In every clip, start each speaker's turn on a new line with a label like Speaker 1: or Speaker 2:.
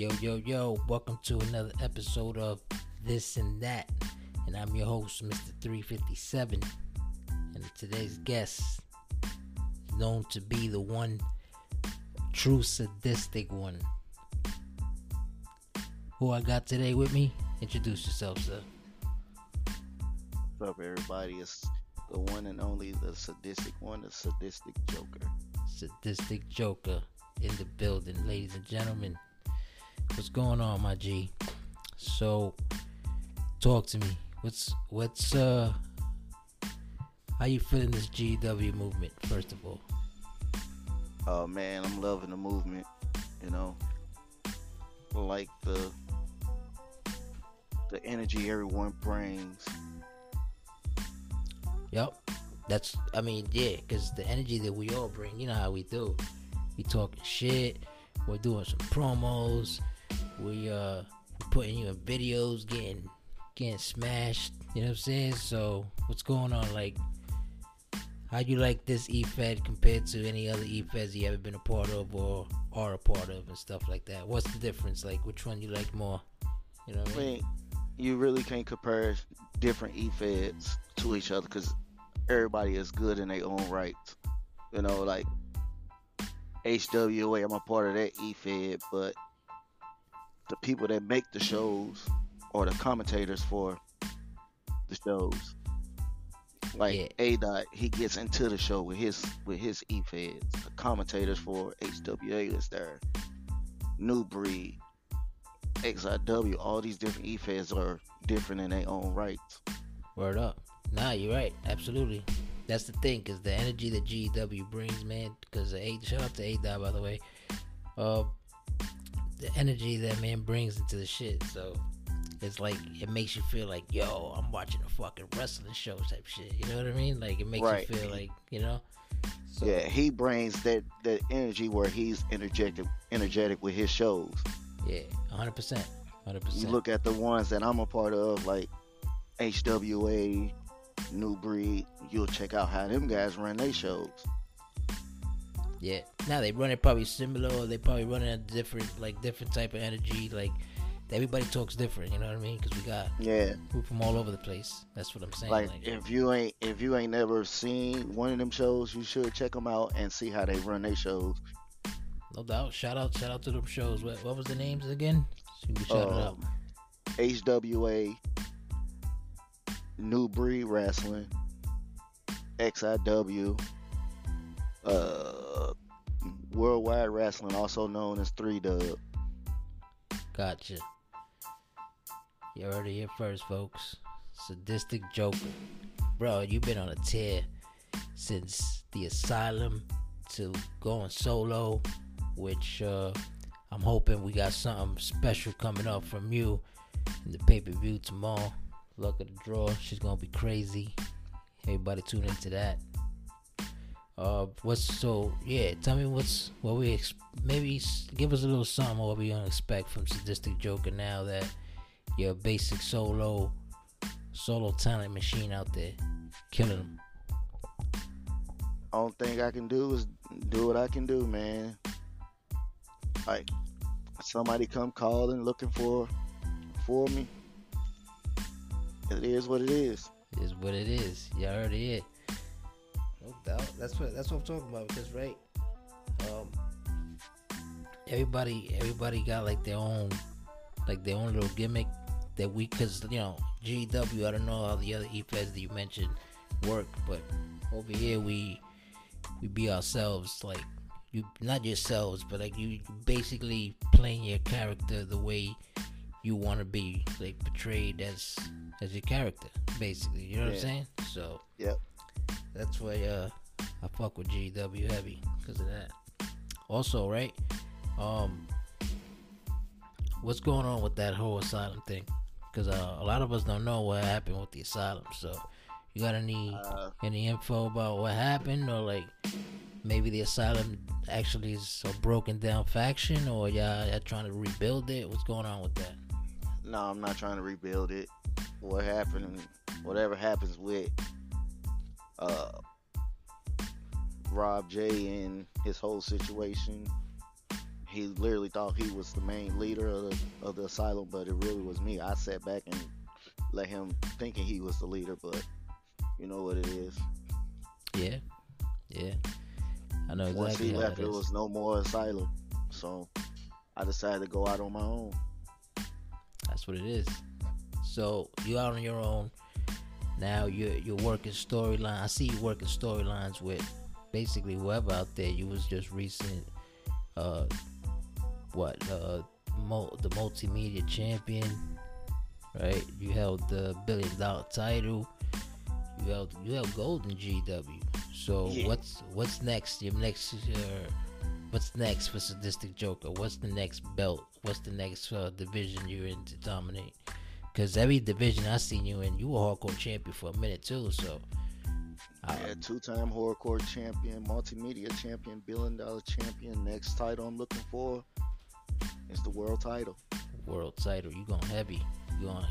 Speaker 1: Yo, yo, yo, welcome to another episode of This and That. And I'm your host, Mr. 357. And today's guest is known to be the one true sadistic one. Who I got today with me? Introduce yourself, sir.
Speaker 2: What's up, everybody? It's the one and only, the sadistic one, the sadistic Joker.
Speaker 1: Sadistic Joker in the building, ladies and gentlemen. What's going on, my G? So, talk to me. What's what's uh how you feeling this GW movement? First of all,
Speaker 2: Oh man, I'm loving the movement. You know, like the the energy everyone brings.
Speaker 1: yep. That's I mean, yeah, because the energy that we all bring, you know how we do. We talking shit. We're doing some promos. We uh putting you in videos, getting getting smashed. You know what I'm saying? So what's going on? Like, how do you like this E-Fed compared to any other E-Feds you ever been a part of or are a part of and stuff like that? What's the difference? Like, which one you like more? You know what
Speaker 2: I
Speaker 1: I mean?
Speaker 2: mean, you really can't compare different E-Feds to each other because everybody is good in their own right. You know, like HWA, I'm a part of that E-Fed, but the people that make the shows or the commentators for the shows. Like
Speaker 1: Yeah.
Speaker 2: A dot, he gets into the show with his with his E feds. The commentators for HWA is there. New Breed, XIW, all these different E feds are different in their own rights.
Speaker 1: Word up. Nah, you're right. Absolutely. That's the thing, cause the energy that GW brings, man. Cause the eight, shout out to eight by the way. Uh, the energy that man brings into the shit. So it's like it makes you feel like, yo, I'm watching a fucking wrestling show type shit. You know what I mean? Like it makes
Speaker 2: Right.
Speaker 1: you feel like, you know. So,
Speaker 2: Yeah, he brings that that energy where he's energetic energetic with his shows.
Speaker 1: Yeah. Hundred percent.
Speaker 2: 100
Speaker 1: percent.
Speaker 2: You look at the ones that I'm a part of, like HWA, New Breed. You'll check out how them guys run their shows.
Speaker 1: Yeah. Now they run it probably similar, or they probably run it a different, like different type of energy. Like everybody talks different. You know what I mean? Because we got
Speaker 2: Yeah,
Speaker 1: We're from all over the place. That's what I'm saying.
Speaker 2: like
Speaker 1: Like,
Speaker 2: if you ain't if you ain't never seen one of them shows, you should check them out and see how they run their shows.
Speaker 1: no doubt. Shout out, shout out to them shows. What, what was the names again? So you can shout it out.
Speaker 2: Um, HWA, New Breed Wrestling, XIW, uh, Worldwide Wrestling, also known as Three Dub.
Speaker 1: Gotcha. You heard it here first, folks. Sadistic Joker, bro. You've been on a tear since the asylum to going solo, which uh, I'm hoping we got something special coming up from you in the pay per view tomorrow. Luck of the draw, she's gonna be crazy. Everybody tune into that. Uh, what's so? Yeah, tell me what's what we ex- maybe give us a little something what we gonna expect from Sadistic Joker now that you're a basic solo solo talent machine out there killing them.
Speaker 2: Only thing I can do is do what I can do, man. Like somebody come calling looking for for me. It is what it is.
Speaker 1: Is what it is. Y'all heard it. Doubt. That's what that's what I'm talking about. Because right, um, everybody everybody got like their own like their own little gimmick that we cause you know GW. I don't know how the other E-Feds that you mentioned work, but over here we we be ourselves. Like you, not yourselves, but like you, basically playing your character the way you want to be like portrayed as as your character basically you know what i'm saying so
Speaker 2: Yep.
Speaker 1: That's why uh i fuck with gw heavy because of that. Also right um what's going on with that whole asylum thing? Because uh, a lot of us don't know what happened with the asylum so you got any
Speaker 2: Uh,
Speaker 1: any info about what happened? Or like maybe the asylum actually is a broken down faction or y'all, y'all trying to rebuild it? What's going on with that?
Speaker 2: No, I'm not trying to rebuild it. What happened, whatever happens with uh, Rob J and his whole situation, he literally thought he was the main leader of the, of the asylum, but it really was me. I sat back and let him thinking he was the leader, but you know what it is.
Speaker 1: Yeah, yeah. I know
Speaker 2: Once he left, there was no more asylum, so I decided to go out on my own.
Speaker 1: That's what it is. So you out on your own. Now you're you're working storyline. I see you working storylines with basically whoever out there. You was just recent, uh, what uh, mul- the multimedia champion, right? You held the billion dollar title. You held you held golden GW. So
Speaker 2: Yeah.
Speaker 1: what's what's next? Your next uh, what's next for Sadistic Joker? What's the next belt? What's the next uh, division you're in to dominate? Because every division I seen you in, you were hardcore champion for a minute too. So, uh,
Speaker 2: Yeah, two-time hardcore champion, multimedia champion, billion dollar champion. Next title I'm looking for is the world title.
Speaker 1: world title, you going heavy. You going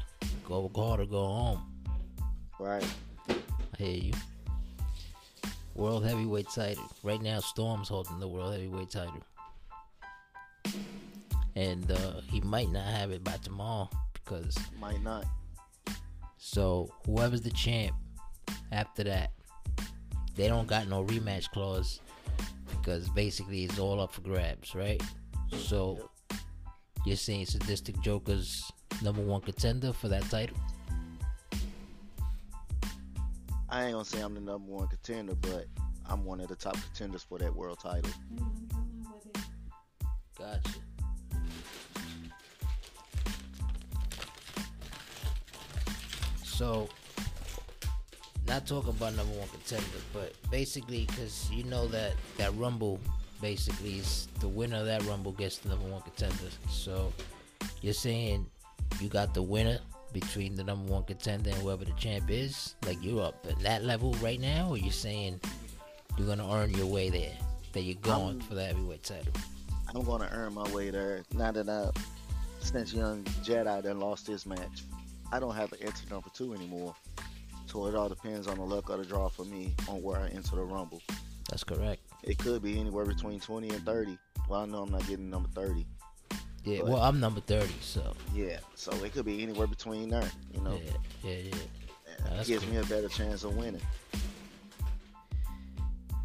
Speaker 1: go go hard or go home.
Speaker 2: Right.
Speaker 1: I hear you. World heavyweight title. Right now, Storm's holding the world heavyweight title, and uh, he might not have it by tomorrow because
Speaker 2: Might not.
Speaker 1: So whoever's the champ after that, they don't got no rematch clause because basically it's all up for grabs, right? So you're saying Sadistic Joker's number one contender for that title?
Speaker 2: I ain't gonna say I'm the number one contender, but I'm one of the top contenders for that world title.
Speaker 1: Gotcha. So, not talking about number one contender, but basically, because you know that that Rumble basically is the winner of that Rumble gets the number one contender. So, you're saying you got the winner between the number one contender and whoever the champ is? Like, you're up at that level right now, or you're saying you're going to earn your way there? That you're going
Speaker 2: I'm-
Speaker 1: for the heavyweight title?
Speaker 2: I'm gonna earn my way there. Now that I, since Young Jedi done lost his match, I don't have an entry number two anymore. So it all depends on the luck of the draw for me on where I enter the Rumble.
Speaker 1: That's correct.
Speaker 2: It could be anywhere between 20 and 30. Well, I know I'm not getting number 30.
Speaker 1: Yeah, well, I'm number 30, so.
Speaker 2: Yeah, so it could be anywhere between there. You know,
Speaker 1: Yeah, yeah, yeah.
Speaker 2: It gives
Speaker 1: cool.
Speaker 2: me a better chance of winning.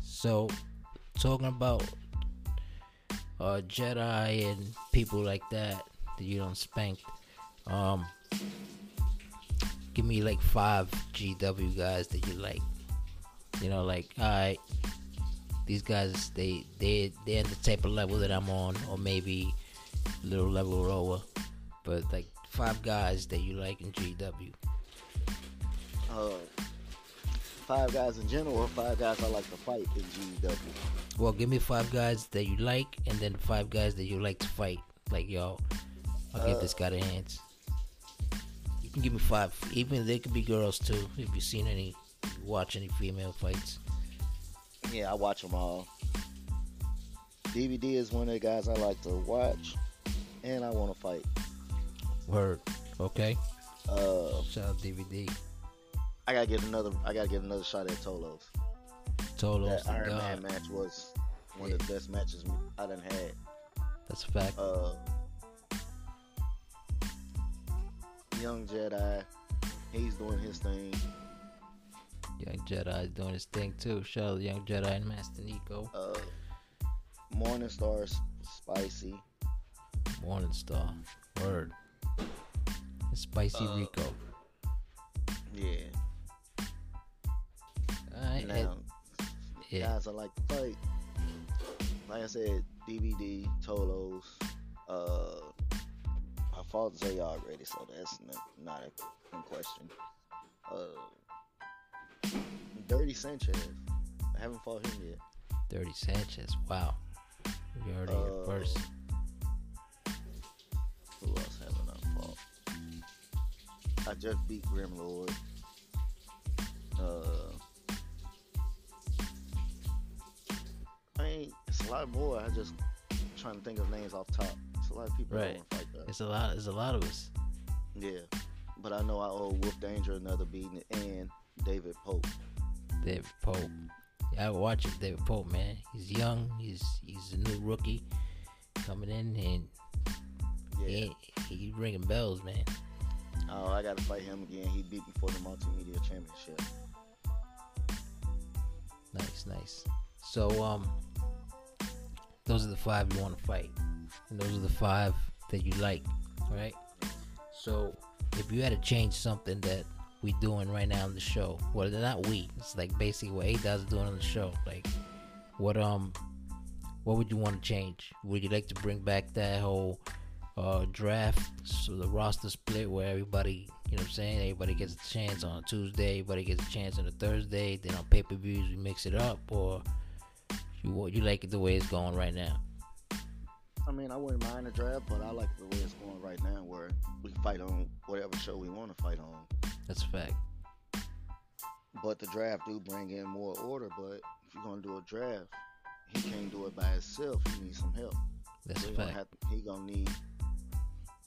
Speaker 1: So, talking about uh, Jedi and people like that that you don't spank, um, give me like five GW guys that you like. You know, like, alright, these guys, they, they, they're in the type of level that I'm on, or maybe a little level lower, but like five guys that you like in GW.
Speaker 2: Uh, five guys in general, or five guys I like to fight in GW.
Speaker 1: Well, give me five guys that you like, and then five guys that you like to fight. Like, yo, I'll give
Speaker 2: Uh,
Speaker 1: this guy the hands. Can give me five. Even they could be girls too. If you've seen any, watch any female fights.
Speaker 2: Yeah, I watch them all. DVD is one of the guys I like to watch, and I want to fight.
Speaker 1: Word. Okay.
Speaker 2: Uh,
Speaker 1: Shout out DVD.
Speaker 2: I gotta get another. I gotta get another shot at Tolos.
Speaker 1: Tolos
Speaker 2: that Iron Man match was one of the best matches I done had.
Speaker 1: That's a fact.
Speaker 2: Uh, Young Jedi, he's doing his thing.
Speaker 1: Young Jedi is doing his thing too. Shout out Young Jedi and Master Nico.
Speaker 2: Uh, Morning Stars, Spicy.
Speaker 1: Morning Star. Word. And Spicy
Speaker 2: Uh,
Speaker 1: Rico.
Speaker 2: Yeah.
Speaker 1: Alright.
Speaker 2: Now,
Speaker 1: yeah.
Speaker 2: guys I like to fight. Like I said, DVD, Tolos. Uh, fought Zay already, so that's n- not a in question. Uh, Dirty Sanchez. I haven't fought him yet.
Speaker 1: Dirty Sanchez. Wow. You already
Speaker 2: Uh,
Speaker 1: first.
Speaker 2: Who else haven't I fought? I just beat Grimlord. Uh, I mean, it's a lot more. I just trying to think of names off top. It's a lot of people
Speaker 1: Right.
Speaker 2: That want to fight that.
Speaker 1: It's a lot. It's a lot of us.
Speaker 2: Yeah, but I know I owe Wolf Danger another beating and David Pope.
Speaker 1: David Pope. Yeah, I watch it. David Pope, man. He's young. He's he's a new rookie. coming in and
Speaker 2: Yeah.
Speaker 1: he, he ringing bells, man.
Speaker 2: Oh, I gotta fight him again. He beat me for the multimedia championship.
Speaker 1: Nice, nice. So um, those are the five you want to fight, and those are the five that you like, right? So if you had to change something that we doing right now on the show, well, not we. It's like basically what eight is doing on the show. Like, what um, what would you want to change? Would you like to bring back that whole uh draft, so the roster split where everybody, you know, what I'm saying, everybody gets a chance on a Tuesday, everybody gets a chance on a Thursday. Then on pay per views we mix it up, or you you like it the way it's going right now?
Speaker 2: I mean, I wouldn't mind a draft, but I like the way it's going right now, where we fight on whatever show we want to fight on.
Speaker 1: That's a fact.
Speaker 2: But the draft do bring in more order. But if you're gonna do a draft, he can't do it by himself. He needs some help.
Speaker 1: That's
Speaker 2: So
Speaker 1: a
Speaker 2: he gonna,
Speaker 1: fact.
Speaker 2: he gonna need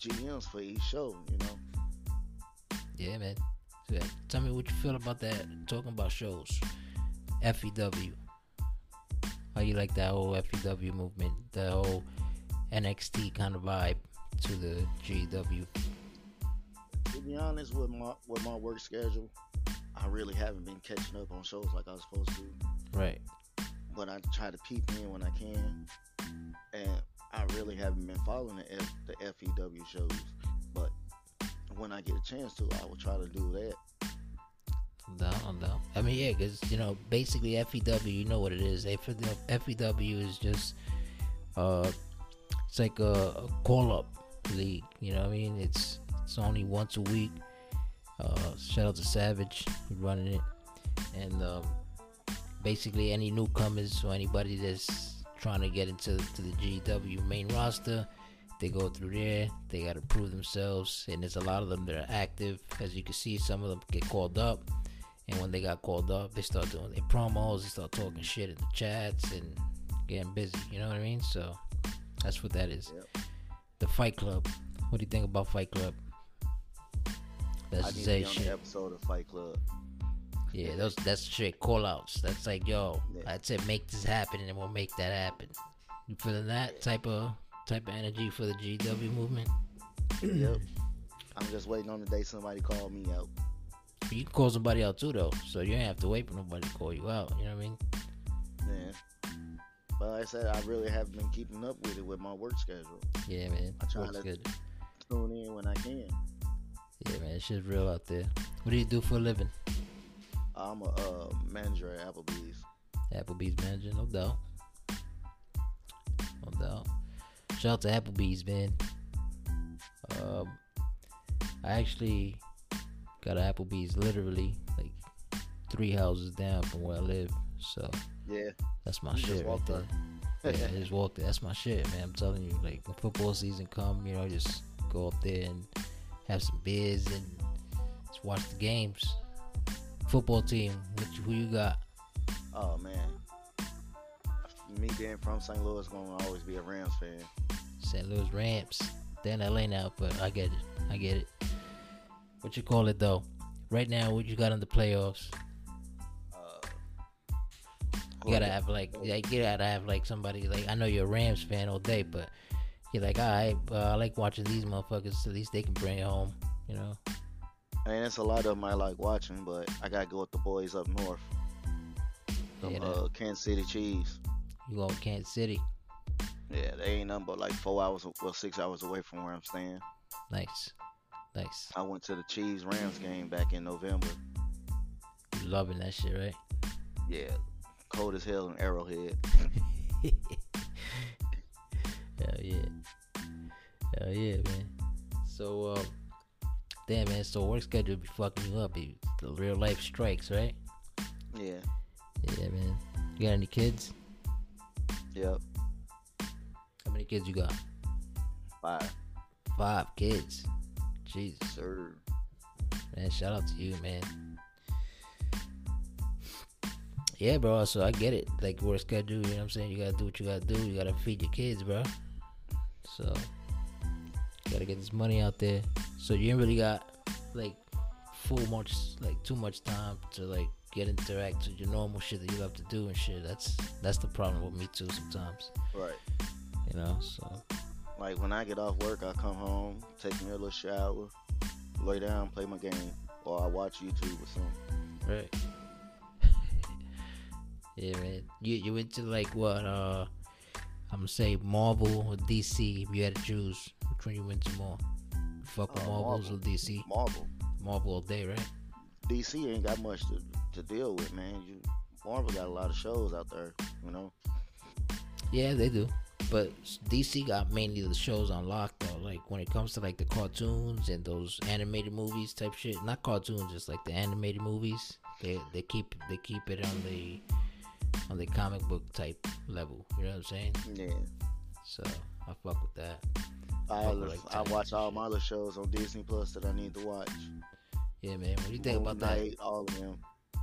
Speaker 2: GMs for each show. You know.
Speaker 1: Yeah, man. Yeah, tell me what you feel about that. Talking about shows, FEW. How you like that whole FEW movement? The whole NXT kind of vibe to the GW.
Speaker 2: To be honest with my with my work schedule, I really haven't been catching up on shows like I was supposed to.
Speaker 1: Right.
Speaker 2: But I try to peep in when I can, and I really haven't been following the F, the FEW shows. But when I get a chance to, I will try to do that.
Speaker 1: Down, I'm down. I mean, yeah, because, you know, basically FEW, you know what it is. FEW is just, uh, it's like a, a call up league. You know what I mean? It's it's only once a week. Uh, shout out to Savage running it, and um, basically any newcomers or anybody that's trying to get into to the GW main roster, they go through there. They got to prove themselves, and there's a lot of them that are active. As you can see, some of them get called up, and when they got called up, they start doing their promos. They start talking shit in the chats and getting busy. You know what I mean? So that's what that is.
Speaker 2: Yep.
Speaker 1: The Fight Club. What do you think about Fight Club? That's
Speaker 2: I need to
Speaker 1: Zay
Speaker 2: be on
Speaker 1: shit.
Speaker 2: the episode of Fight Club.
Speaker 1: Yeah, those that's shit call outs. That's like, yo,
Speaker 2: Yeah.
Speaker 1: that's it. Make this happen, and we'll make that happen. You feeling that type of type of energy for the GW movement?
Speaker 2: yep. I'm just waiting on the day somebody call me out.
Speaker 1: You can call somebody out too, though, so you ain't have to wait for nobody to call you out. You know what I mean?
Speaker 2: Yeah. But like I said, I really haven't been keeping up with it with my work schedule.
Speaker 1: Yeah, man.
Speaker 2: I try
Speaker 1: Works
Speaker 2: to-
Speaker 1: good.
Speaker 2: Tune in when I can.
Speaker 1: Yeah, man. It's just real out there. What do you do for a living?
Speaker 2: I'm a uh, manager at Applebee's.
Speaker 1: Applebee's manager, no doubt. No doubt. Shout out to Applebee's, man. Um, I actually got an Applebee's literally like three houses down from where I live. So
Speaker 2: Yeah.
Speaker 1: that's my
Speaker 2: You just
Speaker 1: shit right there. yeah, I just walked there. That's my shit, man. I'm telling you, like when football season come, you know, just go up there and have some beers and just watch the games. Football team, which who you got?
Speaker 2: Oh man. Me being from St. Louis, gonna always be a Rams fan.
Speaker 1: St. Louis Rams. They're in LA now, but I get it. I get it. What you call it though? Right now, what you got in the playoffs? You gotta have like, like you gotta have like somebody like I know you're a Rams fan all day, but you're like, all right, uh, I like watching these motherfuckers. At least they can bring it home, you know.
Speaker 2: I mean, it's a lot of them I like watching, but I gotta go with the boys up north.
Speaker 1: Yeah,
Speaker 2: uh, Kansas City Chiefs.
Speaker 1: You go to Kansas City,
Speaker 2: Yeah, they ain't nothing but like four hours, well, six hours away from where I'm staying.
Speaker 1: nice, nice.
Speaker 2: I went to the Chiefs Rams game back in November.
Speaker 1: Loving that shit, right?
Speaker 2: Yeah, cold as hell in Arrowhead.
Speaker 1: Hell yeah. Hell yeah, man. So, um, damn, man. So work schedule be fucking you up. The real life strikes, right?
Speaker 2: Yeah,
Speaker 1: Yeah, man. You got any kids?
Speaker 2: yep,
Speaker 1: How many kids you got?
Speaker 2: five,
Speaker 1: Five kids. Jesus,
Speaker 2: sir.
Speaker 1: man. Shout out to you, man. Yeah, bro. So I get it. Like work schedule. You know what I'm saying? You gotta do what you gotta do. You gotta feed your kids, bro. So gotta get this money out there. So you ain't really got like full much, like too much time to like get interact with your normal shit that you have to do and shit. That's that's the problem with me too sometimes.
Speaker 2: Right.
Speaker 1: You know, so
Speaker 2: Like when I get off work, I come home, take me a little shower, lay down, play my game, or I watch YouTube or something.
Speaker 1: right. Yeah, man. You you went to like what? Uh, I'm gonna say Marvel or DC. If you had to choose, which one you went to more? Fuck with
Speaker 2: Uh,
Speaker 1: Marvels
Speaker 2: Marvel.
Speaker 1: or DC?
Speaker 2: Marvel,
Speaker 1: Marvel all day, right?
Speaker 2: DC ain't got much to, to deal with, man. You Marvel got a lot of shows out there, you know.
Speaker 1: Yeah, they do. But DC got mainly the shows on lock though. Like when it comes to like the cartoons and those animated movies type shit. Not cartoons, just like the animated movies. They they keep they keep it on the on the comic book type level. You know what I'm saying?
Speaker 2: Yeah.
Speaker 1: So I fuck with that.
Speaker 2: I,
Speaker 1: with, like,
Speaker 2: I watch all my other shows on Disney Plus that I need to watch.
Speaker 1: Yeah, man. What do you think
Speaker 2: Moon
Speaker 1: about that?
Speaker 2: Knight, All of them.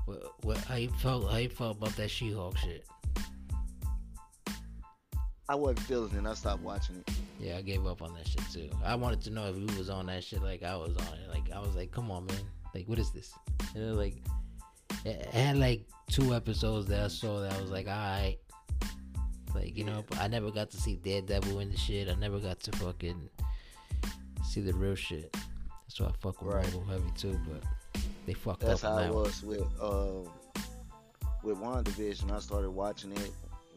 Speaker 1: What, what how you felt how you felt about that She Hulk shit?
Speaker 2: I wasn't feeling it. I stopped watching it.
Speaker 1: Yeah, I gave up on that shit too. I wanted to know if you was on that shit like I was on it. Like I was like, come on, man. Like what is this? You know, like it had like two episodes that I saw that I was like, alright. Like you know,
Speaker 2: Yeah.
Speaker 1: I never got to see Daredevil in the shit. I never got to fucking see the real shit. That's why I fuck with
Speaker 2: Right.
Speaker 1: Marvel heavy too. But they fucked
Speaker 2: That's
Speaker 1: up
Speaker 2: That's
Speaker 1: how
Speaker 2: it
Speaker 1: that
Speaker 2: was with uh, with WandaVision. I started watching it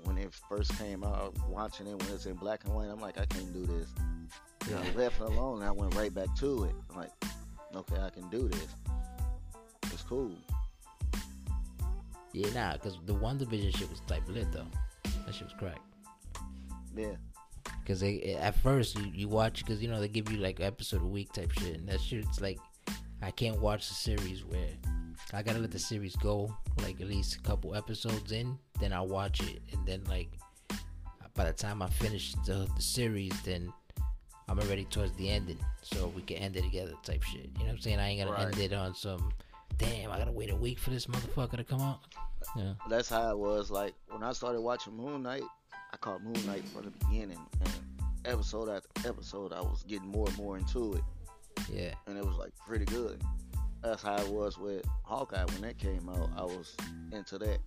Speaker 2: when it first came out. Watching it when it's in black and white. I'm like, I can't do this.
Speaker 1: Yeah.
Speaker 2: I left it alone. And I went right back to it. I'm like, okay, I can do this. It's cool.
Speaker 1: Yeah, nah, because the WandaVision shit was type lit though. That shit was crack.
Speaker 2: Yeah.
Speaker 1: Cause they eh, at first you, you watch because you know they give you like episode a week type shit and that shit's like I can't watch the series where I gotta let the series go like at least a couple episodes in then I watch it and then like by the time I finish the, the series then I'm already towards the ending so we can end it together type shit you know what I'm saying I ain't gonna
Speaker 2: Right.
Speaker 1: end it on some damn I gotta wait a week for this motherfucker to come out yeah
Speaker 2: That's how it was. Like when I started watching Moon Knight, I caught Moon Knight from the beginning, and episode after episode, I was getting more and more into it,
Speaker 1: yeah
Speaker 2: and it was like pretty good. That's how it was with Hawkeye when that came out. I was into that.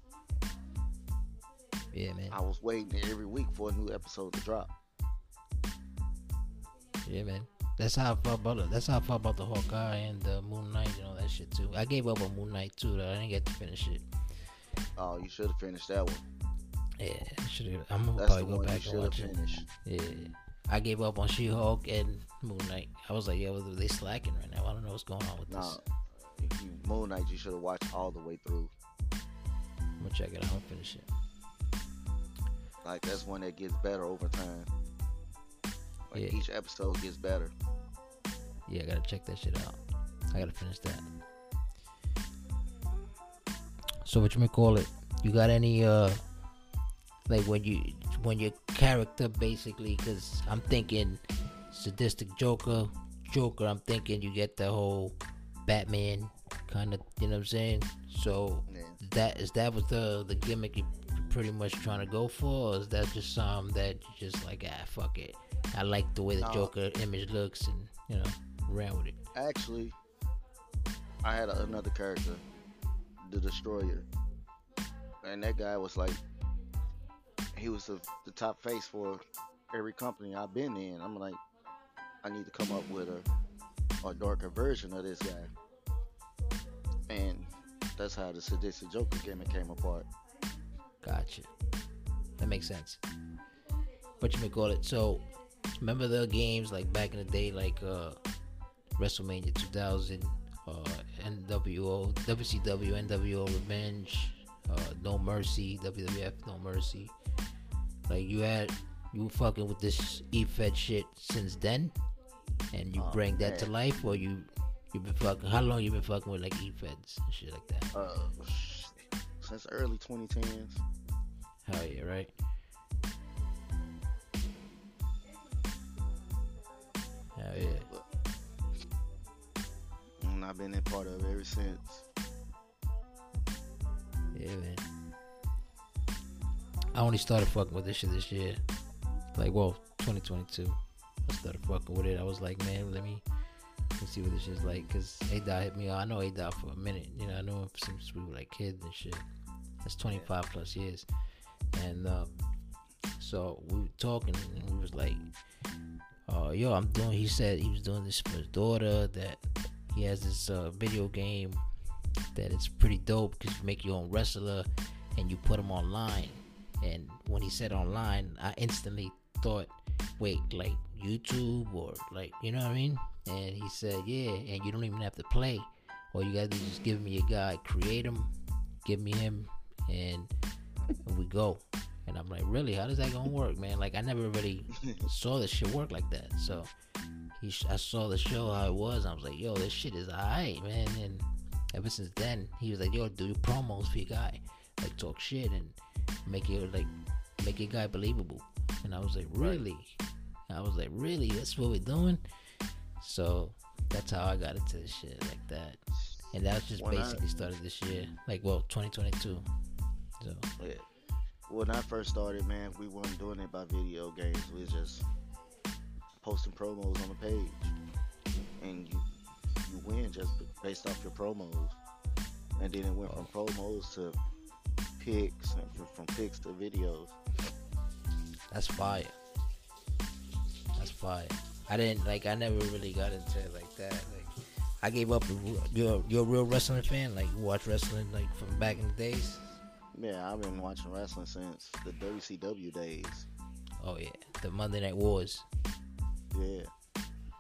Speaker 1: yeah man
Speaker 2: I was waiting every week for a new episode to drop.
Speaker 1: Yeah, man. That's how I felt about it. That's how I felt about the Hawkeye and the Moon Knight and all that shit too. I gave up on Moon Knight too. Though I didn't get to finish it.
Speaker 2: Oh, you should have finished that one.
Speaker 1: Yeah, I should have. I'm gonna
Speaker 2: That's
Speaker 1: probably go back and
Speaker 2: should have
Speaker 1: watch it. Yeah, I gave up on She-Hulk and Moon Knight. I was like, yeah, well, they slacking right now. I don't know what's going on with
Speaker 2: No,
Speaker 1: this.
Speaker 2: you- Moon Knight, you should have watched all the way through.
Speaker 1: I'm gonna check it out. I'm gonna finish it.
Speaker 2: Like that's one that gets better over time. Like
Speaker 1: Yeah.
Speaker 2: each episode gets better.
Speaker 1: Yeah, I gotta check that shit out. I gotta finish that. So what you may call it? You got any uh like when you when your character basically because I'm thinking sadistic Joker, Joker. I'm thinking you get the whole Batman kind of. You know what I'm saying? So
Speaker 2: Yeah.
Speaker 1: that is that was the the gimmick you pretty much trying to go for, or is that just something that you just like ah fuck it? I like the way the. Joker image looks, and you know ran with it.
Speaker 2: Actually, I had a, another character, the Destroyer, and that guy was like, he was the, the top face for every company I've been in. I'm like, I need to come up with a, a darker version of this guy, and that's how the sadistic Joker gimmick came apart.
Speaker 1: Gotcha. That makes sense. What you may call it? So, remember the games like back in the day, like uh, WrestleMania 2000, uh, NWO, WCW, NWO Revenge, uh, No Mercy, WWF No Mercy. Like you had, you were fucking with this E-Fed shit since then, and you
Speaker 2: Oh,
Speaker 1: bring that to life, or you you been fucking? How long you been fucking with like E-Feds and shit like that?
Speaker 2: Uh, since early 2010s.
Speaker 1: Hell yeah, right?
Speaker 2: I've been a part of ever since.
Speaker 1: Yeah, man. I only started fucking with this shit this year. Like, well, 2022. I started fucking with it. I was like, man, let me, let me see what this shit's like. Because A-Dot hit me up. I know A-Dot for a minute. You know, I know him since we were like kids and shit. That's 25 plus years. And um, So we were talking, and he was like, uh, "Yo, I'm doing." He said he was doing this for his daughter. That he has this uh, video game that it's pretty dope because you make your own wrestler and you put him online. And when he said online, I instantly thought, "Wait, like YouTube or like you know what I mean?" And he said, "Yeah, and you don't even have to play. All you gotta do is just give me a guy, create him, give me him, and, and we go." And I'm like, really? How does that gonna work, man? Like, I never really saw this shit work like that. So, he, sh- I saw the show how it was. I was like, yo, this shit is alright, man. And ever since then, he was like, yo, do promos for your guy, like talk shit and make it like make your guy believable. And I was like, really? I was like, really? That's what we're doing. So that's how I got into this shit like that. And that was just
Speaker 2: When I-
Speaker 1: basically started this year, like well, 2022. So
Speaker 2: Yeah. When I first started, man, we weren't doing it by video games. We was just posting promos on the page, and you you win just based off your promos. And then it went from promos to picks, and from, from picks to videos.
Speaker 1: That's fire. That's fire. I didn't like. I never really got into it like that. Like, I gave up. You're you're a real wrestling fan. Like, you watch wrestling like from back in the days.
Speaker 2: Yeah, I've been watching wrestling since the WCW days.
Speaker 1: Oh yeah, the Monday Night Wars.
Speaker 2: Yeah,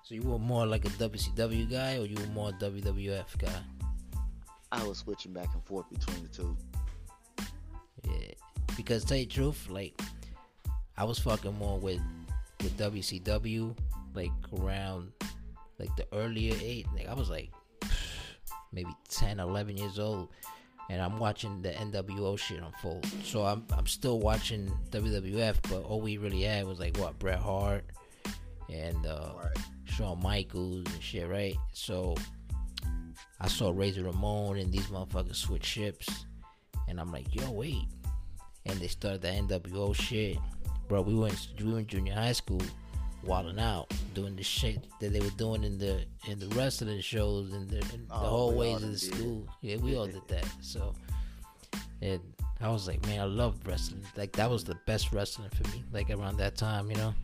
Speaker 1: So you were more like a WCW guy, or you were more a WWF guy?
Speaker 2: I was switching back and forth between the two.
Speaker 1: Yeah, because tell you the truth, like I was fucking more with with WCW, like around like the earlier eight. Like I was like maybe 10, 11 years old, and I'm watching the NWO shit unfold. So I'm I'm still watching WWF, but all we really had was like what Bret Hart and uh,
Speaker 2: Right.
Speaker 1: Shawn Michaels and shit, right? So I saw Razor Ramon and these motherfuckers switch ships, and I'm like, yo, wait. And they started the NWO shit, bro. We went we in junior high school, wilding out, doing the shit that they were doing in the in the wrestling shows and the, in the
Speaker 2: Oh, we
Speaker 1: hallways of the school. Yeah, we all did that. So, and I was like, man, I loved wrestling. Like that was the best wrestling for me. Like around that time, you know.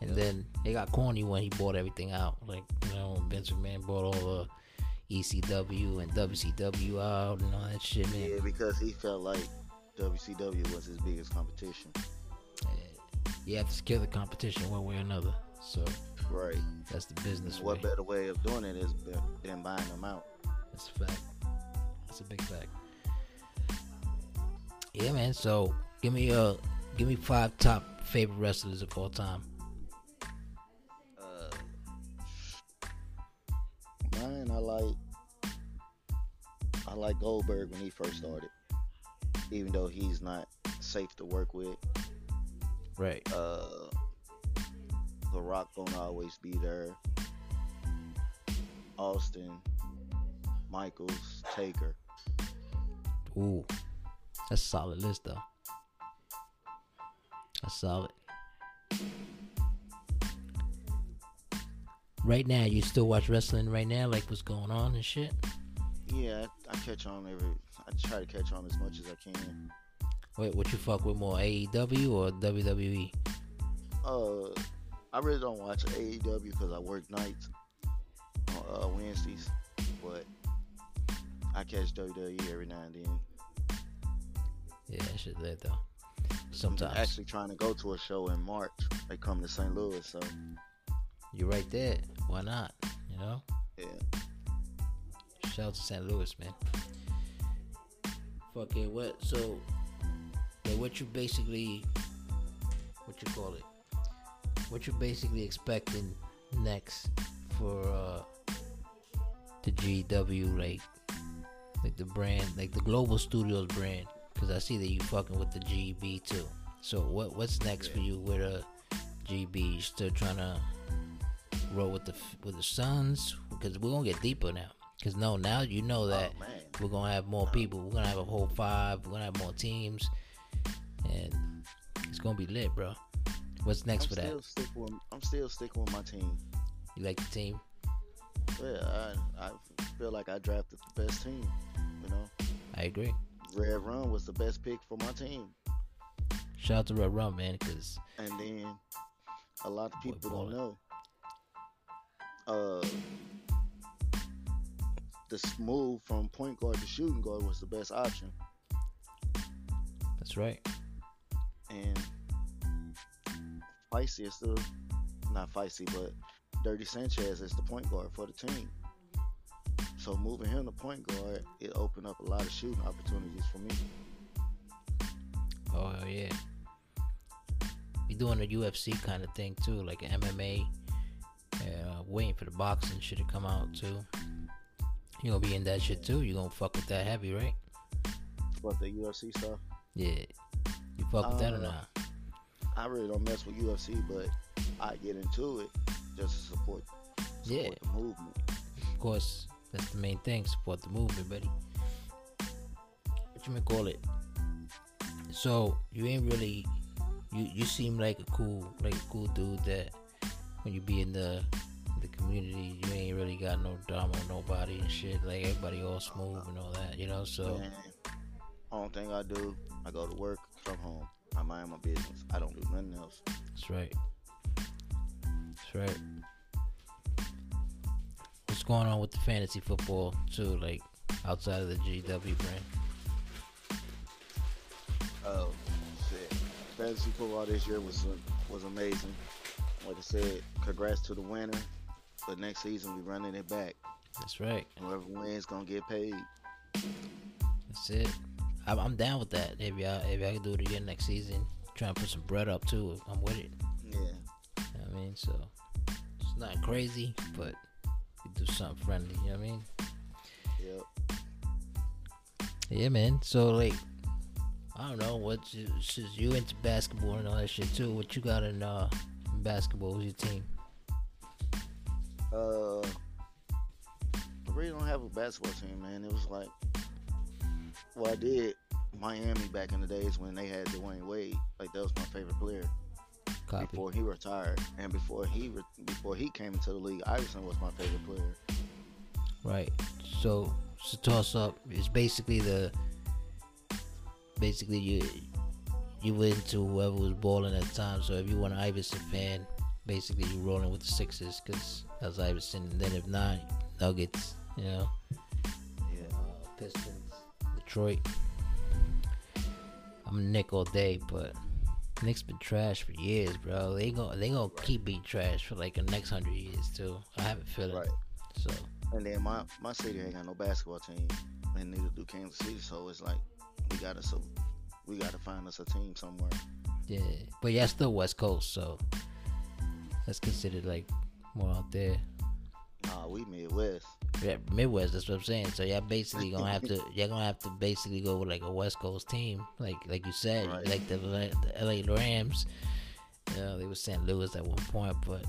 Speaker 1: And then it got corny when he bought everything out. Like, you know, when Vince McMahon bought all the ECW and WCW out and all that shit, man.
Speaker 2: Yeah, because he felt like WCW was his biggest competition.
Speaker 1: You have to kill the competition one way or another. So
Speaker 2: Right.
Speaker 1: that's the business
Speaker 2: What
Speaker 1: way.
Speaker 2: better way of doing it is than buying them out?
Speaker 1: That's a fact. That's a big fact. Yeah, man. So give me uh give me five top favorite wrestlers of all time.
Speaker 2: Mine, I like. I like Goldberg when he first started, even though he's not safe to work with.
Speaker 1: Right.
Speaker 2: Uh, the Rock gonna always be there. Austin, Michaels, Taker.
Speaker 1: Ooh. That's a solid list though. That's solid. Right now, you still watch wrestling right now, like what's going on and shit?
Speaker 2: Yeah, I, I catch on every. I try to catch on as much as I can.
Speaker 1: Wait, what you fuck with more, AEW or? WWE?
Speaker 2: Uh, I really don't watch AEW because I work nights on uh, Wednesdays, but I catch WWE every now and then.
Speaker 1: Yeah, that shit lit though. Sometimes I'm
Speaker 2: actually trying to go to a show in March. They come to St. Louis, so
Speaker 1: You're right there. Why not? You know?
Speaker 2: yeah.
Speaker 1: Shout out to St. Louis, man. Fuck Fucking what? So, yeah, what you basically, what you call it? What you basically expecting next for uh the GW, like, like the brand, like the Global Studios brand? Because I see that you fucking with the GB too. So what what's next for you with a GB? You still trying to roll with the with the Suns? Because we're gonna get deeper now. Because no, now you know oh, that
Speaker 2: oh
Speaker 1: we're gonna have more people. We're gonna have a whole five. We're gonna have more teams, and it's gonna be lit, bro. What's next
Speaker 2: I'm
Speaker 1: for that?
Speaker 2: with. I'm still sticking with my team.
Speaker 1: You like the team?
Speaker 2: Yeah, I I feel like I drafted the best team. You know,
Speaker 1: I agree.
Speaker 2: Red Rum was the best pick for my team.
Speaker 1: Shout out to Red Rum, man, because
Speaker 2: And then a lot of
Speaker 1: Boy,
Speaker 2: people don't know. Uh, the move from point guard to shooting guard was the best option,
Speaker 1: that's right.
Speaker 2: and Feisty is still not Feisty, but Dirty Sanchez is the point guard for the team. So moving him to point guard, it opened up a lot of shooting opportunities for me.
Speaker 1: Oh hell yeah. We doing a UFC kind of thing too, like an MMA. Uh, waiting for the boxing shit to come out too. You gonna be in that shit too? You gonna fuck with that heavy, right?
Speaker 2: But the UFC stuff,
Speaker 1: Yeah. You fuck with that or
Speaker 2: Uh,
Speaker 1: not?
Speaker 2: I really don't mess with UFC, but I get into it just to support, support
Speaker 1: Yeah.
Speaker 2: the movement.
Speaker 1: Of course, that's the main thing. Support the movement, buddy. What you may call it? So you ain't really. You you seem like a cool like a cool dude that when you be in the community, you ain't really got no drama with nobody and shit. Like everybody all smooth and all that, you know. So
Speaker 2: And only thing I do, I go to work, come home, I mind my business. I don't do nothing else.
Speaker 1: that's right. That's right. What's going on with the fantasy football too? Like outside of the GW brand.
Speaker 2: Oh shit! Fantasy football this year was was amazing. Like I said, congrats to the winner. But next season we running it back.
Speaker 1: That's right.
Speaker 2: Whoever wins gonna get paid.
Speaker 1: That's it. I'm, I'm down with that. If y'all if y'all can do it again next season, trying to put some bread up too. I'm with it.
Speaker 2: Yeah.
Speaker 1: You know what I mean, so it's not crazy, but we do something friendly. You know what I mean?
Speaker 2: Yep.
Speaker 1: Yeah, man. So like, I don't know what you, since you into basketball and all that shit too. What you got in uh basketball? Who's your team?
Speaker 2: Uh, I really don't have a basketball team, man. It was like, well, I did Miami back in the days when they had Dwyane Wade. Like that was my favorite player
Speaker 1: Copy.
Speaker 2: before he retired, and before he re- before he came into the league, Iverson was my favorite player.
Speaker 1: Right. So so toss up It's basically the basically you you went to whoever was balling at the time. So if you were an Iverson fan, basically you're rolling with the Sixers because that's Iverson. And then if not, Nuggets. You know,
Speaker 2: Yeah.
Speaker 1: uh, Pistons, Detroit. I'm a Knick all day, but Knicks been trash for years, bro. They gon' they gonna keep being trash for like the next hundred years too. I have a feeling.
Speaker 2: Right.
Speaker 1: So
Speaker 2: And then my my city ain't got no basketball team, and neither do Kansas City. So it's like we gotta so we gotta find us a team somewhere.
Speaker 1: Yeah, but yeah, still West Coast, so that's considered like more out there.
Speaker 2: Nah, we Midwest.
Speaker 1: Yeah, Midwest. That's what I'm saying. So y'all basically gonna have to, y'all gonna have to basically go with like a West Coast team, like like you said,
Speaker 2: Right.
Speaker 1: like the, the LA Rams. You know, they were St. Louis at one point, but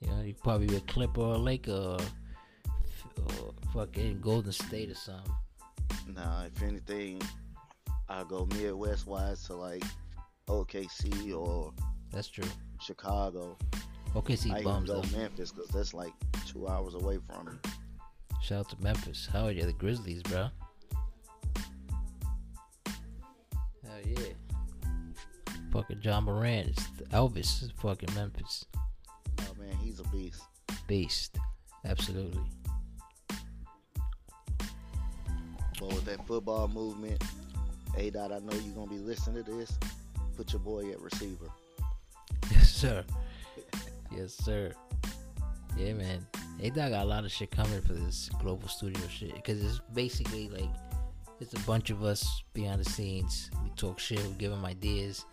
Speaker 1: you know, you probably be a Clipper or a Laker or, or fucking Golden State or something.
Speaker 2: Nah, if anything, I go Midwest wise to like OKC or
Speaker 1: That's true.
Speaker 2: Chicago.
Speaker 1: Okay, see
Speaker 2: I
Speaker 1: bums
Speaker 2: go
Speaker 1: though.
Speaker 2: Memphis because that's like two hours away from me.
Speaker 1: Shout out to Memphis. How are you, the Grizzlies, bro? Hell yeah. Fucking Ja Morant. It's Elvis is fucking Memphis.
Speaker 2: Oh man, he's a beast.
Speaker 1: Beast. Absolutely.
Speaker 2: But with that football movement, A dot, I know you're gonna be listening to this. Put your boy at receiver.
Speaker 1: Yes, sir. Yes, sir. Yeah, man. They dog got a lot of shit coming for this global studio shit because it's basically like it's a bunch of us behind the scenes. We talk shit, we give them ideas,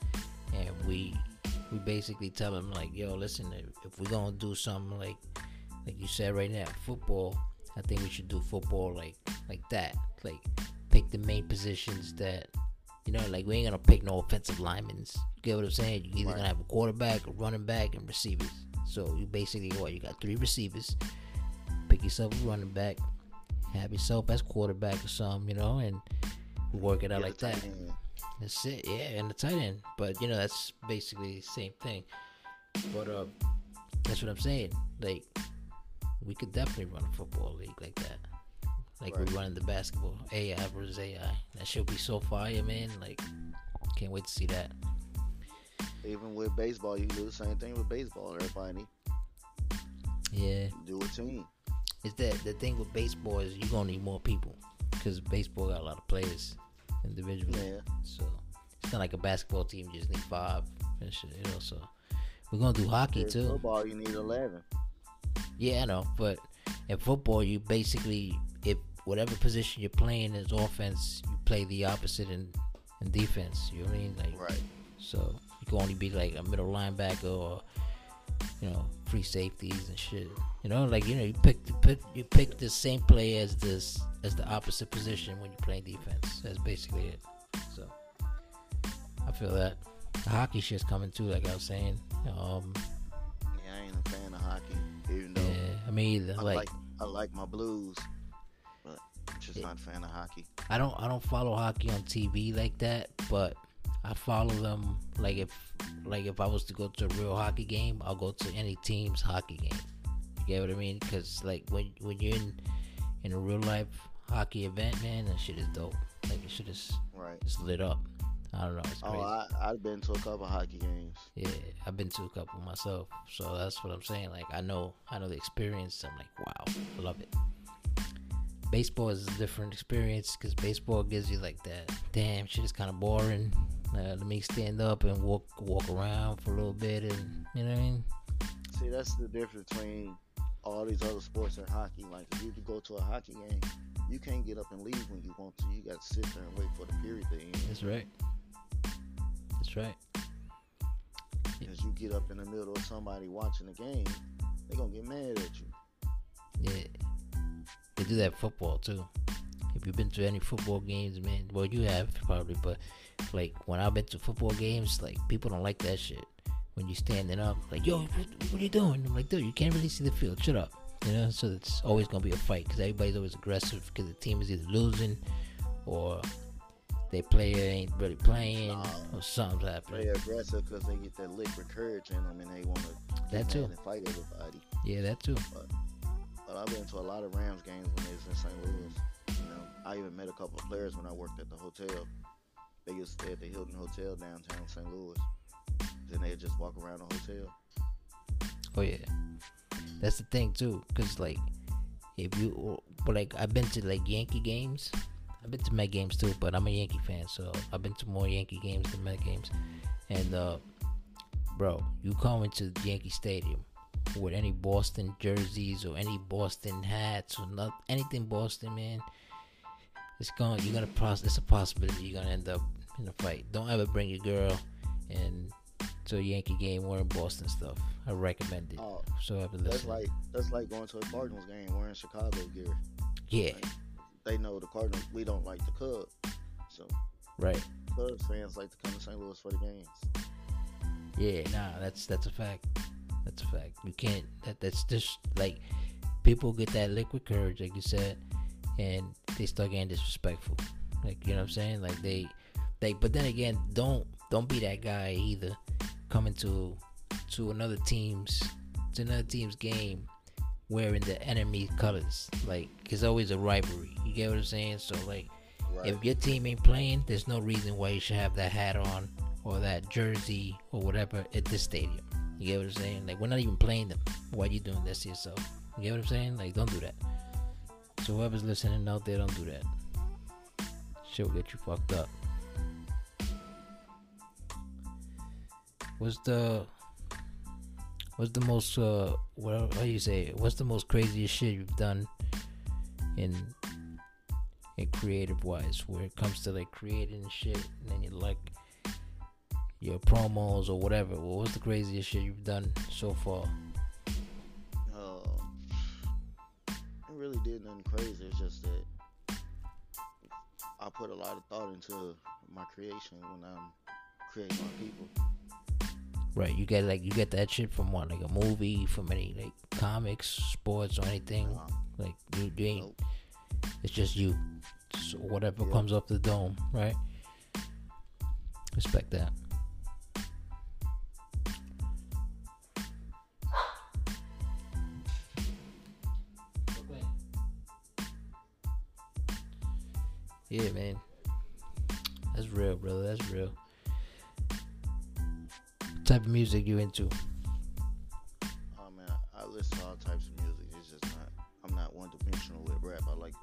Speaker 1: and we we basically tell them like, yo, listen, if, if we're gonna do something like like you said right now, football, I think we should do football like like that. Like pick the main positions that you know, like we ain't gonna pick no offensive linemen. You get what I'm saying? You're either
Speaker 2: Right.
Speaker 1: gonna have a quarterback, a running back, and receivers. So you basically what you got three receivers. Pick yourself a running back, have yourself as quarterback or something, you know, and work it out
Speaker 2: a
Speaker 1: like that.
Speaker 2: end.
Speaker 1: That's it, yeah, and the tight end. But you know, that's basically the same thing. But uh, that's what I'm saying. Like, we could definitely run a football league like that. Like
Speaker 2: Right.
Speaker 1: we're running the basketball AI versus AI. That should be so fire, man. Like, can't wait to see that.
Speaker 2: Even with baseball, you do the same thing with baseball. Everybody
Speaker 1: Yeah,
Speaker 2: do a team.
Speaker 1: is that the thing with baseball is you're gonna need more people because baseball got a lot of players individually.
Speaker 2: Yeah.
Speaker 1: So it's not like a basketball team; you just need five and shit. You know, so we're gonna do hockey
Speaker 2: In
Speaker 1: too.
Speaker 2: football, you need eleven.
Speaker 1: Yeah, I know, but in football, you basically whatever position you're playing is offense, you play the opposite in, in defense. You know what I mean? Like,
Speaker 2: Right.
Speaker 1: so you can only be like a middle linebacker or you know free safeties and shit. You know, like you know you pick the pick, you pick the same play as this as the opposite position when you play defense. That's basically it. So I feel that the hockey shit's coming too. Like I was saying, um,
Speaker 2: Yeah, I ain't a fan of hockey. Even though
Speaker 1: yeah, I mean, like
Speaker 2: like I like my Blues, just
Speaker 1: Yeah.
Speaker 2: not a fan of hockey.
Speaker 1: I don't I don't follow hockey on TV like that, but I follow them like if like if I was to go to a real hockey game, I'll go to any team's hockey game. You get what I mean? Because like when when you're in in a real life hockey event, man, that shit is dope. Like it shit is
Speaker 2: Right.
Speaker 1: it's lit up. I don't know, it's oh, crazy.
Speaker 2: Oh, I I've been to a couple hockey games.
Speaker 1: yeah, I've been to a couple myself, so that's what I'm saying. Like I know I know the experience. I'm like, wow, I love it. Baseball is a different experience because baseball gives you like that. Damn, shit is kind of boring. Uh, let me stand up and walk walk around for a little bit, and you know what I mean.
Speaker 2: See, that's the difference between all these other sports and hockey. Like, if you go to a hockey game, you can't get up and leave when you want to. You got to sit there and wait for the period to end.
Speaker 1: That's right. That's right.
Speaker 2: Because you get up in the middle of somebody watching the game, they're gonna get mad at you.
Speaker 1: They do that football too. If you've been to any football games, man, well, you have probably, but like when I've been to football games, like people don't like that shit. When you standing up, like, yo, what, what are you doing? I'm like, dude, you can't really see the field. Shut up. You know, so it's always gonna be a fight because everybody's always aggressive because the team is either losing or their player ain't really playing or something's happening.
Speaker 2: They aggressive because they get that liquid courage in them and they want to
Speaker 1: That too.
Speaker 2: fight everybody.
Speaker 1: Yeah, that too.
Speaker 2: But I've been to a lot of Rams games when they was in St. Louis. You know, I even met a couple of players when I worked at the hotel. They used to stay at the Hilton Hotel downtown St. Louis. Then they'd just walk around the hotel.
Speaker 1: Oh yeah, that's the thing too. Cause like, if you, but like, I've been to like Yankee games. I've been to Met games too, but I'm a Yankee fan, so I've been to more Yankee games than Met games. And uh, bro, you come into Yankee Stadium with any Boston jerseys or any Boston hats or not anything Boston, man. It's going. You're gonna process. It's a possibility you're gonna end up in a fight. Don't ever bring your girl and to a Yankee game wearing Boston stuff. I recommend it.
Speaker 2: Oh,
Speaker 1: So ever
Speaker 2: that's
Speaker 1: listen.
Speaker 2: like that's like going to a Cardinals game wearing Chicago gear.
Speaker 1: yeah,
Speaker 2: They know the Cardinals. We don't like the Cubs, so
Speaker 1: right.
Speaker 2: Cubs fans like to come to St. Louis for the games.
Speaker 1: Yeah, nah, that's that's a fact. That's a fact. You can't. That that's just like people get that liquid courage, like you said, and they start getting disrespectful. Like you know what I'm saying? Like they, they. But then again, don't don't be that guy either. Coming to to another team's to another team's game wearing the enemy colors. Like it's always a rivalry. You get what I'm saying? So like.
Speaker 2: Right.
Speaker 1: If your team ain't playing, there's no reason why you should have that hat on or that jersey or whatever at this stadium. You get what I'm saying? Like we're not even playing them. Why you doing this to yourself? You get what I'm saying? Like don't do that. So whoever's listening out there, don't do that. Shit'll get you fucked up. What's the what's the most uh what do you say what's the most craziest shit you've done in in creative wise where it comes to like creating shit and then you like your promos or whatever. What was the craziest shit you've done so far?
Speaker 2: Uh, it really did nothing crazy. It's just that I put a lot of thought into my creation when I'm creating my people.
Speaker 1: right you get like you get that shit from what like a movie from any like comics sports or anything?
Speaker 2: Uh,
Speaker 1: like you, you ain't
Speaker 2: nope.
Speaker 1: it's just you. So whatever comes off the dome right? Respect that Yeah, man. That's real, brother. That's real. type of music you into?
Speaker 2: Oh man, I listen to all types of music. It's just not. I'm not one dimensional with rap. I like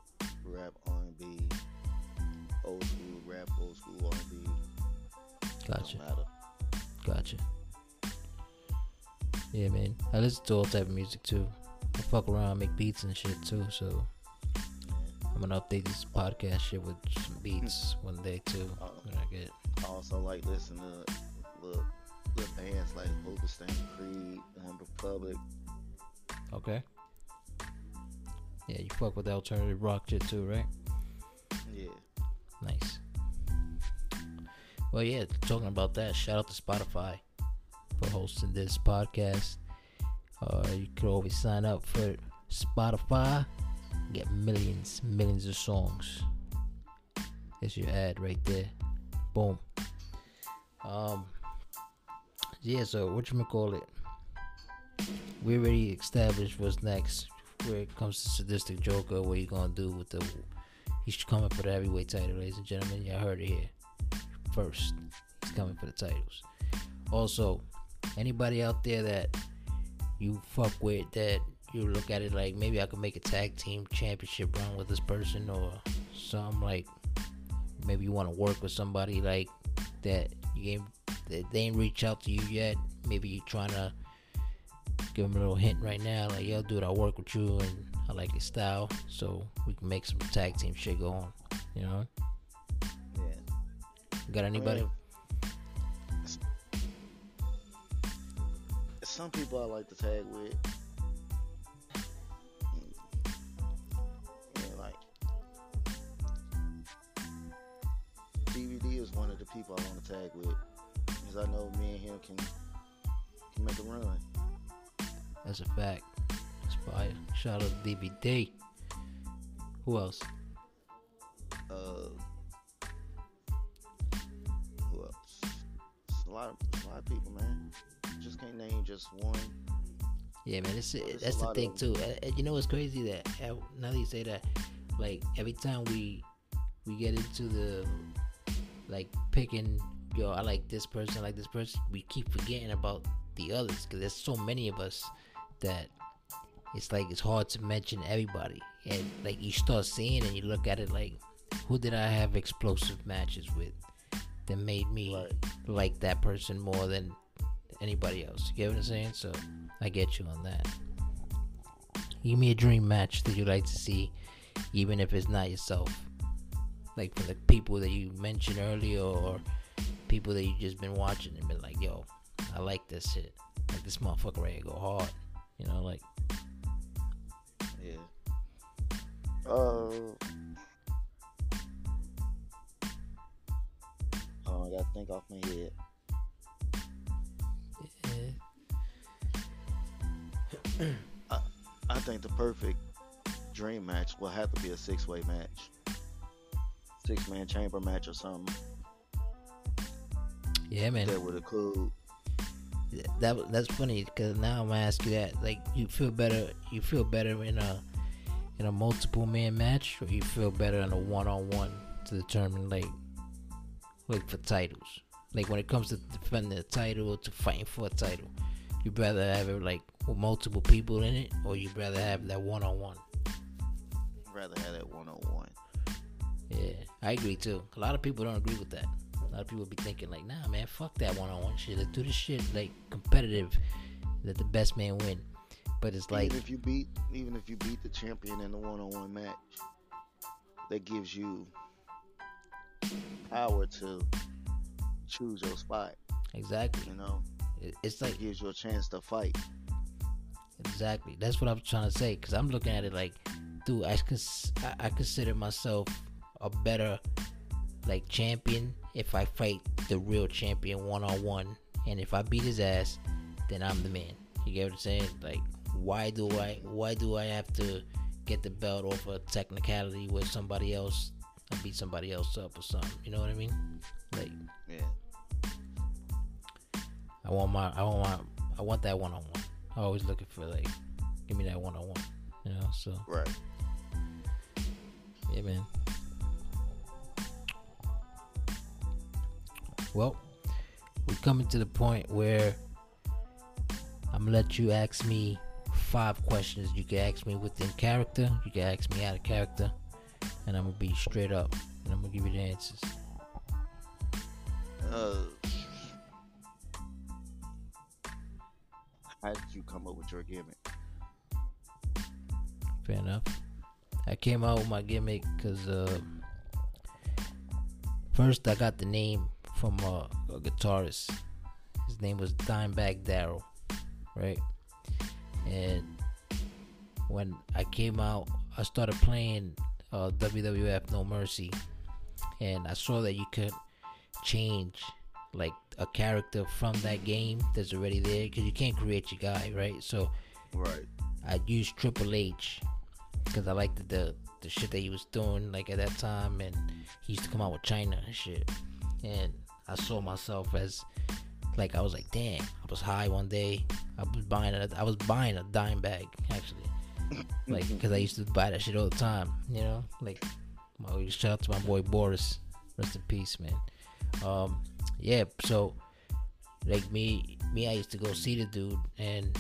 Speaker 2: rap, R&B, old school rap, old school R&B.
Speaker 1: Gotcha.
Speaker 2: Don't matter.
Speaker 1: Gotcha. Yeah, man. I listen to all type of music too. I fuck around, make beats and shit too. So I'm gonna update this podcast shit with some beats one day too.
Speaker 2: Oh.
Speaker 1: When I get
Speaker 2: I also like listen to little, little bands like Overstand Creed, One Republic.
Speaker 1: okay. Yeah, you fuck with the alternative rock shit too, right?
Speaker 2: Yeah.
Speaker 1: Nice. Well, yeah, talking about that, shout out to Spotify for hosting this podcast. Uh, you could always sign up for Spotify, get millions, millions of songs. There's your ad right there. Boom. Um, yeah, so what you call it? We already established what's next where it comes to sadistic Joker. What you gonna do with the He's coming for the heavyweight title, ladies and gentlemen. Y'all heard it here first. He's coming for the titles. Also, anybody out there that you fuck with that you look at it like maybe I could make a tag team championship run with this person or something like maybe you want to work with somebody like that you ain't that they ain't reach out to you yet. Maybe you're trying to give them a little hint right now, like yo, dude, I work with you and I like your style, so we can make some tag team shit go on. You know,
Speaker 2: Yeah.
Speaker 1: got anybody?
Speaker 2: Some people I like to tag with. DBD is one of the people I want to tag with because I know me and him can can make a run.
Speaker 1: That's a fact. That's fire. Shout out to DBD. Who else?
Speaker 2: Uh, who else? It's a lot of it's a lot of people, man. Just can't name just one.
Speaker 1: Yeah, man, it's,
Speaker 2: There's
Speaker 1: that's the thing too. Uh, You know what's crazy that uh, now that you say that, like every time we we get into the like picking, yo, I like this person, I like this person, we keep forgetting about the others because there's so many of us that it's like it's hard to mention everybody, and like you start seeing and you look at it like, who did I have explosive matches with that made me
Speaker 2: Right.
Speaker 1: like that person more than anybody else. You get what I'm saying? So I get you on that. Give me a dream match that you like to see, even if it's not yourself. Like from the people that you mentioned earlier, or people that you just been watching and been like, "Yo, I like this shit. Like this motherfucker ready to go hard." You know, like
Speaker 2: Yeah. Uh. Oh, I gotta think off my head.
Speaker 1: eh,
Speaker 2: I think the perfect dream match will have to be a six way match. Six man chamber match or something
Speaker 1: yeah, man.
Speaker 2: that would include
Speaker 1: that that's funny because now I'm gonna ask you that. Like, you feel better? You feel better in a in a multiple man match, or you feel better in a one on one to determine like like for titles? Like when it comes to defending a title or to fighting for a title, you'd rather have it like with multiple people in it, or you'd rather have that one on one?
Speaker 2: rather have that one on one.
Speaker 1: Yeah, I agree too. A lot of people don't agree with that. A lot of people be thinking like, nah, man, fuck that one-on-one shit. Let's do this shit like competitive. Let the best man win. But it's like,
Speaker 2: even if you beat even if you beat the champion in the one on one match, that gives you power to choose your spot.
Speaker 1: exactly.
Speaker 2: You know,
Speaker 1: It's like
Speaker 2: gives you a chance to fight.
Speaker 1: exactly. That's what I'm trying to say. Cause I'm looking at it like, dude, I cons- I, I consider myself a better like champion if I fight the real champion one on one, and if I beat his ass, then I'm the man. You get what I'm saying? Like, why do I why do I have to get the belt off a technicality with somebody else and beat somebody else up or something? You know what I mean? Like,
Speaker 2: Yeah.
Speaker 1: I want my I want my I want that one on one. I'm always looking for like, give me that one on one. You know, so
Speaker 2: Right.
Speaker 1: Yeah, man. Well, we're coming to the point where I'm gonna let you ask me five questions. You can ask me within character, you can ask me out of character, and I'm gonna be straight up and I'm gonna give you the answers.
Speaker 2: Uh, how did you come up with your gimmick?
Speaker 1: Fair enough. I came out with my gimmick because uh, first I got the name from uh, a guitarist. His name was Dimebag Darrell, right? And when I came out, I started playing uh, WWF No Mercy, and I saw that you could change like a character from that game that's already there because you can't create your guy, right? So
Speaker 2: Right.
Speaker 1: I used Triple H because I liked the the shit that he was doing like at that time, and he used to come out with Chyna and shit. And I saw myself as like I was like, damn, I was high one day. I was buying a I was buying a dime bag actually, like because I used to buy that shit all the time. You know, like my shout out to my boy Boris, rest in peace, man. Um, yeah, so like me, me, I used to go see the dude and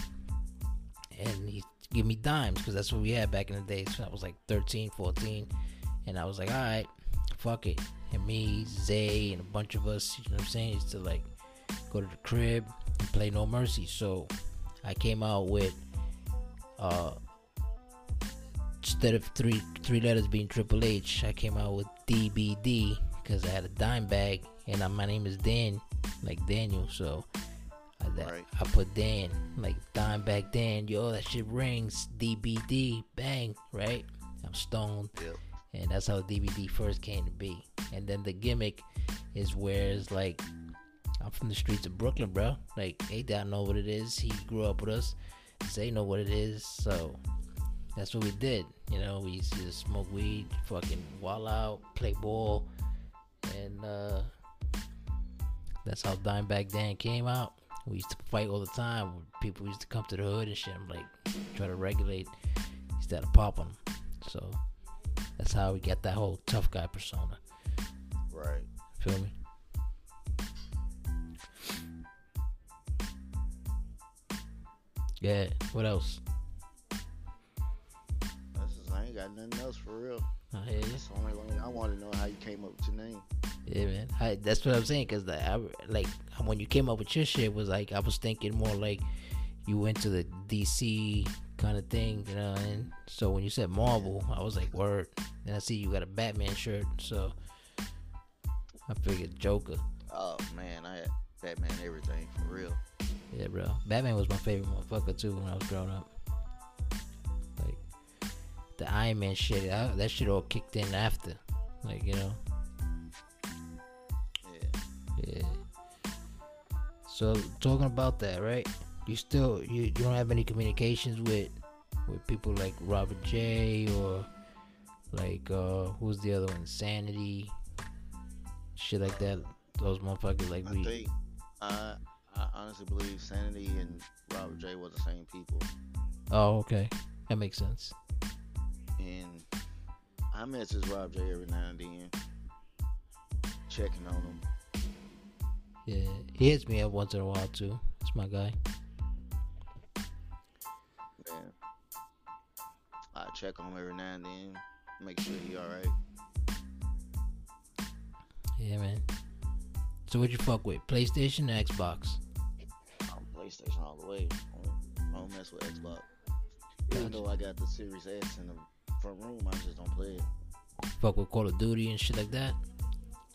Speaker 1: and he give me dimes because that's what we had back in the day. So I was like 13, 14, and I was like, all right, fuck it. And me, Zay, and a bunch of us, you know what I'm saying, used to like go to the crib and play No Mercy. So I came out with uh instead of three three letters being Triple H, I came out with DBD because I had a dime bag and my name is Dan, like Daniel. So I, that,
Speaker 2: Right.
Speaker 1: I put Dan, like dime bag Dan. Yo, that shit rings. DBD, bang, right? I'm stoned,
Speaker 2: Yep.
Speaker 1: And that's how DBD first came to be. And then the gimmick is where it's like I'm from the streets of Brooklyn, bro. Like, A Dot know what it is. He grew up with us. Zay know what it is. So that's what we did. You know, we used to just smoke weed, fucking wall out, play ball, and uh that's how Dimebag Dan came out. We used to fight all the time. People used to come to the hood and shit. I'm like, try to regulate. Instead of pop 'em. So that's how we got that whole tough guy persona.
Speaker 2: Right.
Speaker 1: Feel me? Yeah. What else?
Speaker 2: That's just, I ain't got nothing else for real.
Speaker 1: I hear you.
Speaker 2: That's the only one. I want to know how you came up with your name.
Speaker 1: Yeah, man. I, that's what I'm saying. Cause the, I, like when you came up with your shit was like I was thinking more like you went to the DC kind of thing, you know. And so when you said Marvel, I was like, word. And I see you got a Batman shirt, so I figured Joker.
Speaker 2: Oh man, I had Batman everything for real.
Speaker 1: Yeah, bro. Batman was my favorite motherfucker too when I was growing up. Like the Iron Man shit, I, that shit all kicked in after. Like you know,
Speaker 2: Yeah.
Speaker 1: yeah. So talking about that, right? You still you, you don't have any communications with with people like Robert J or like uh who's the other one? Sanity, shit like that. Those motherfuckers like me.
Speaker 2: I
Speaker 1: we.
Speaker 2: think I I honestly believe Sanity and Robert J were the same people,
Speaker 1: Oh, okay, that makes sense.
Speaker 2: and I message Rob J every now and then, checking on him.
Speaker 1: Yeah, he hits me up once in a while too. That's my guy.
Speaker 2: Check on him every now and then, make sure he all right.
Speaker 1: Yeah, man. So what you fuck with? PlayStation or Xbox?
Speaker 2: I'm PlayStation all the way. I don't, I don't mess with Xbox. Even
Speaker 1: Gotcha.
Speaker 2: though I got the Series S in the front room, I just don't play it.
Speaker 1: Fuck with Call of Duty and shit like that?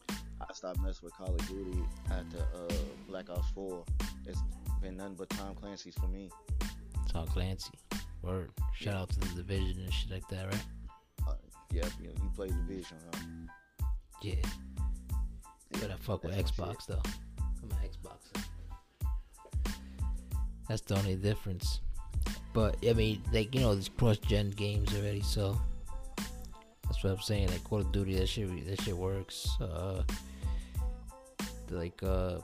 Speaker 2: I stopped messing with Call of Duty after uh, Black Ops 4. It's been nothing but Tom Clancy's for me.
Speaker 1: Tom Clancy. Word. Shout out to the division and shit like that, right?
Speaker 2: Uh, yeah, you, you play Division, huh?
Speaker 1: Yeah. But I fuck with Xbox though. I'm an Xboxer. That's the only difference. But I mean, like you know, there's cross-gen games already, so that's what I'm saying. Like Call of Duty, that shit, that shit works. Uh, like uh,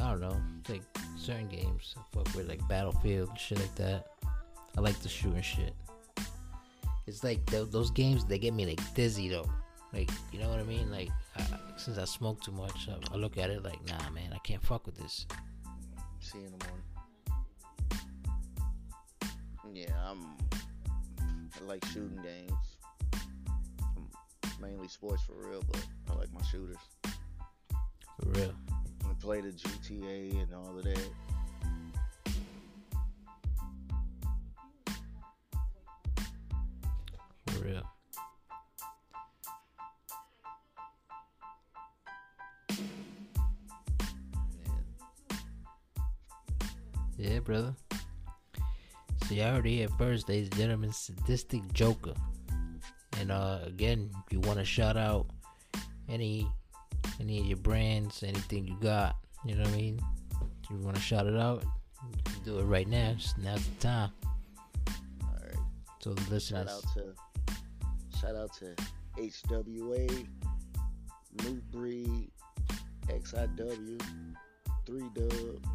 Speaker 1: I don't know, like certain games I fuck with, like Battlefield, shit like that. I like the shooting shit. It's like tho- those games they get me like dizzy though. Like, you know what I mean? Like, I, since I smoke too much, I, I look at it like, nah, man, I can't fuck with this.
Speaker 2: See you in the morning. Yeah, I'm. I like shooting games. I'm mainly sports for real, but I like my shooters.
Speaker 1: For real.
Speaker 2: I play the GTA and all of that.
Speaker 1: Real.
Speaker 2: Yeah.
Speaker 1: Yeah, brother. So you already ladies and gentlemen, Sadistic Joker. And uh again, if you want to shout out any any of your brands, anything you got, you know what I mean? If you want to shout it out, you can do it right now. Now's the time.
Speaker 2: All right.
Speaker 1: So the listeners,
Speaker 2: Shout out to shout out to HWA, New Breed, XIW, Three Dub.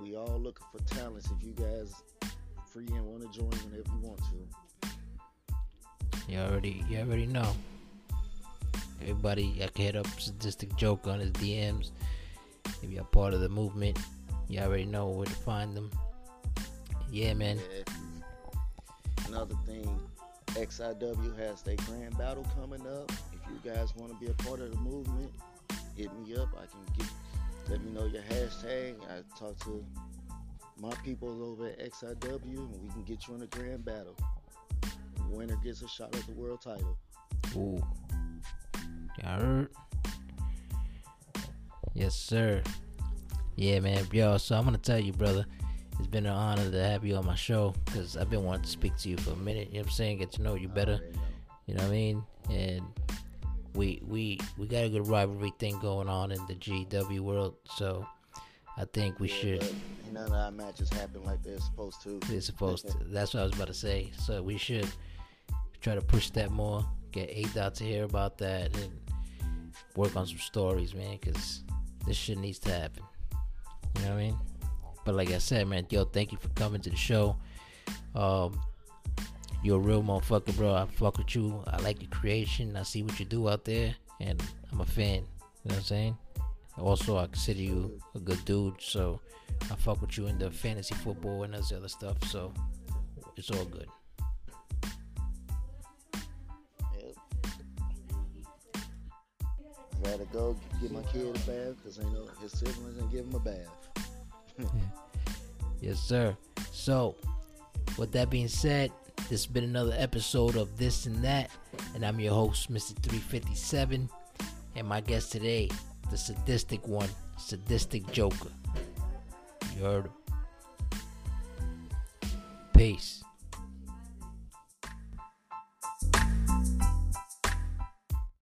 Speaker 2: We all looking for talents. If you guys free and want to join whenever you want to.
Speaker 1: you already you already know. Everybody, I can hit up Sadistic Joke on his DMs. If you're part of the movement, you already know where to find them. Yeah, man.
Speaker 2: Yeah. Another thing, XIW has their grand battle coming up. If you guys want to be a part of the movement, hit me up. I can get let me know your hashtag. I talk to my people over at XIW and we can get you in a grand battle. Winner gets a shot at the world title.
Speaker 1: Ooh. Heard? Yes, sir. Yeah, man. Yo, so I'm to tell you, brother, it's been an honor to have you on my show because I've been wanting to speak to you for a minute. You know what I'm saying? Get to know you better. You know what I mean? And we we we got a good rivalry thing going on in the GEW world, so I think we
Speaker 2: Yeah,
Speaker 1: should.
Speaker 2: None of our matches happen like they're supposed to.
Speaker 1: We're supposed to. That's what I was about to say. So we should try to push that more. Get A dot to hear about that and work on some stories, man. Because this shit needs to happen. You know what I mean? But like I said, man, yo, thank you for coming to the show. Um, you're a real motherfucker, bro. I fuck with you. I like your creation. I see what you do out there, and I'm a fan. You know what I'm saying? Also, I consider you a good dude, so I fuck with you in the fantasy football and this other stuff. So it's all good.
Speaker 2: Yep. Gotta go get my kid a bath because I know his siblings and give him a bath.
Speaker 1: Yes, sir. So, with that being said, this has been another episode of This and That, and I'm your host, Mr. 357, and my guest today, the sadistic one, Sadistic Joker. You heard him. Peace.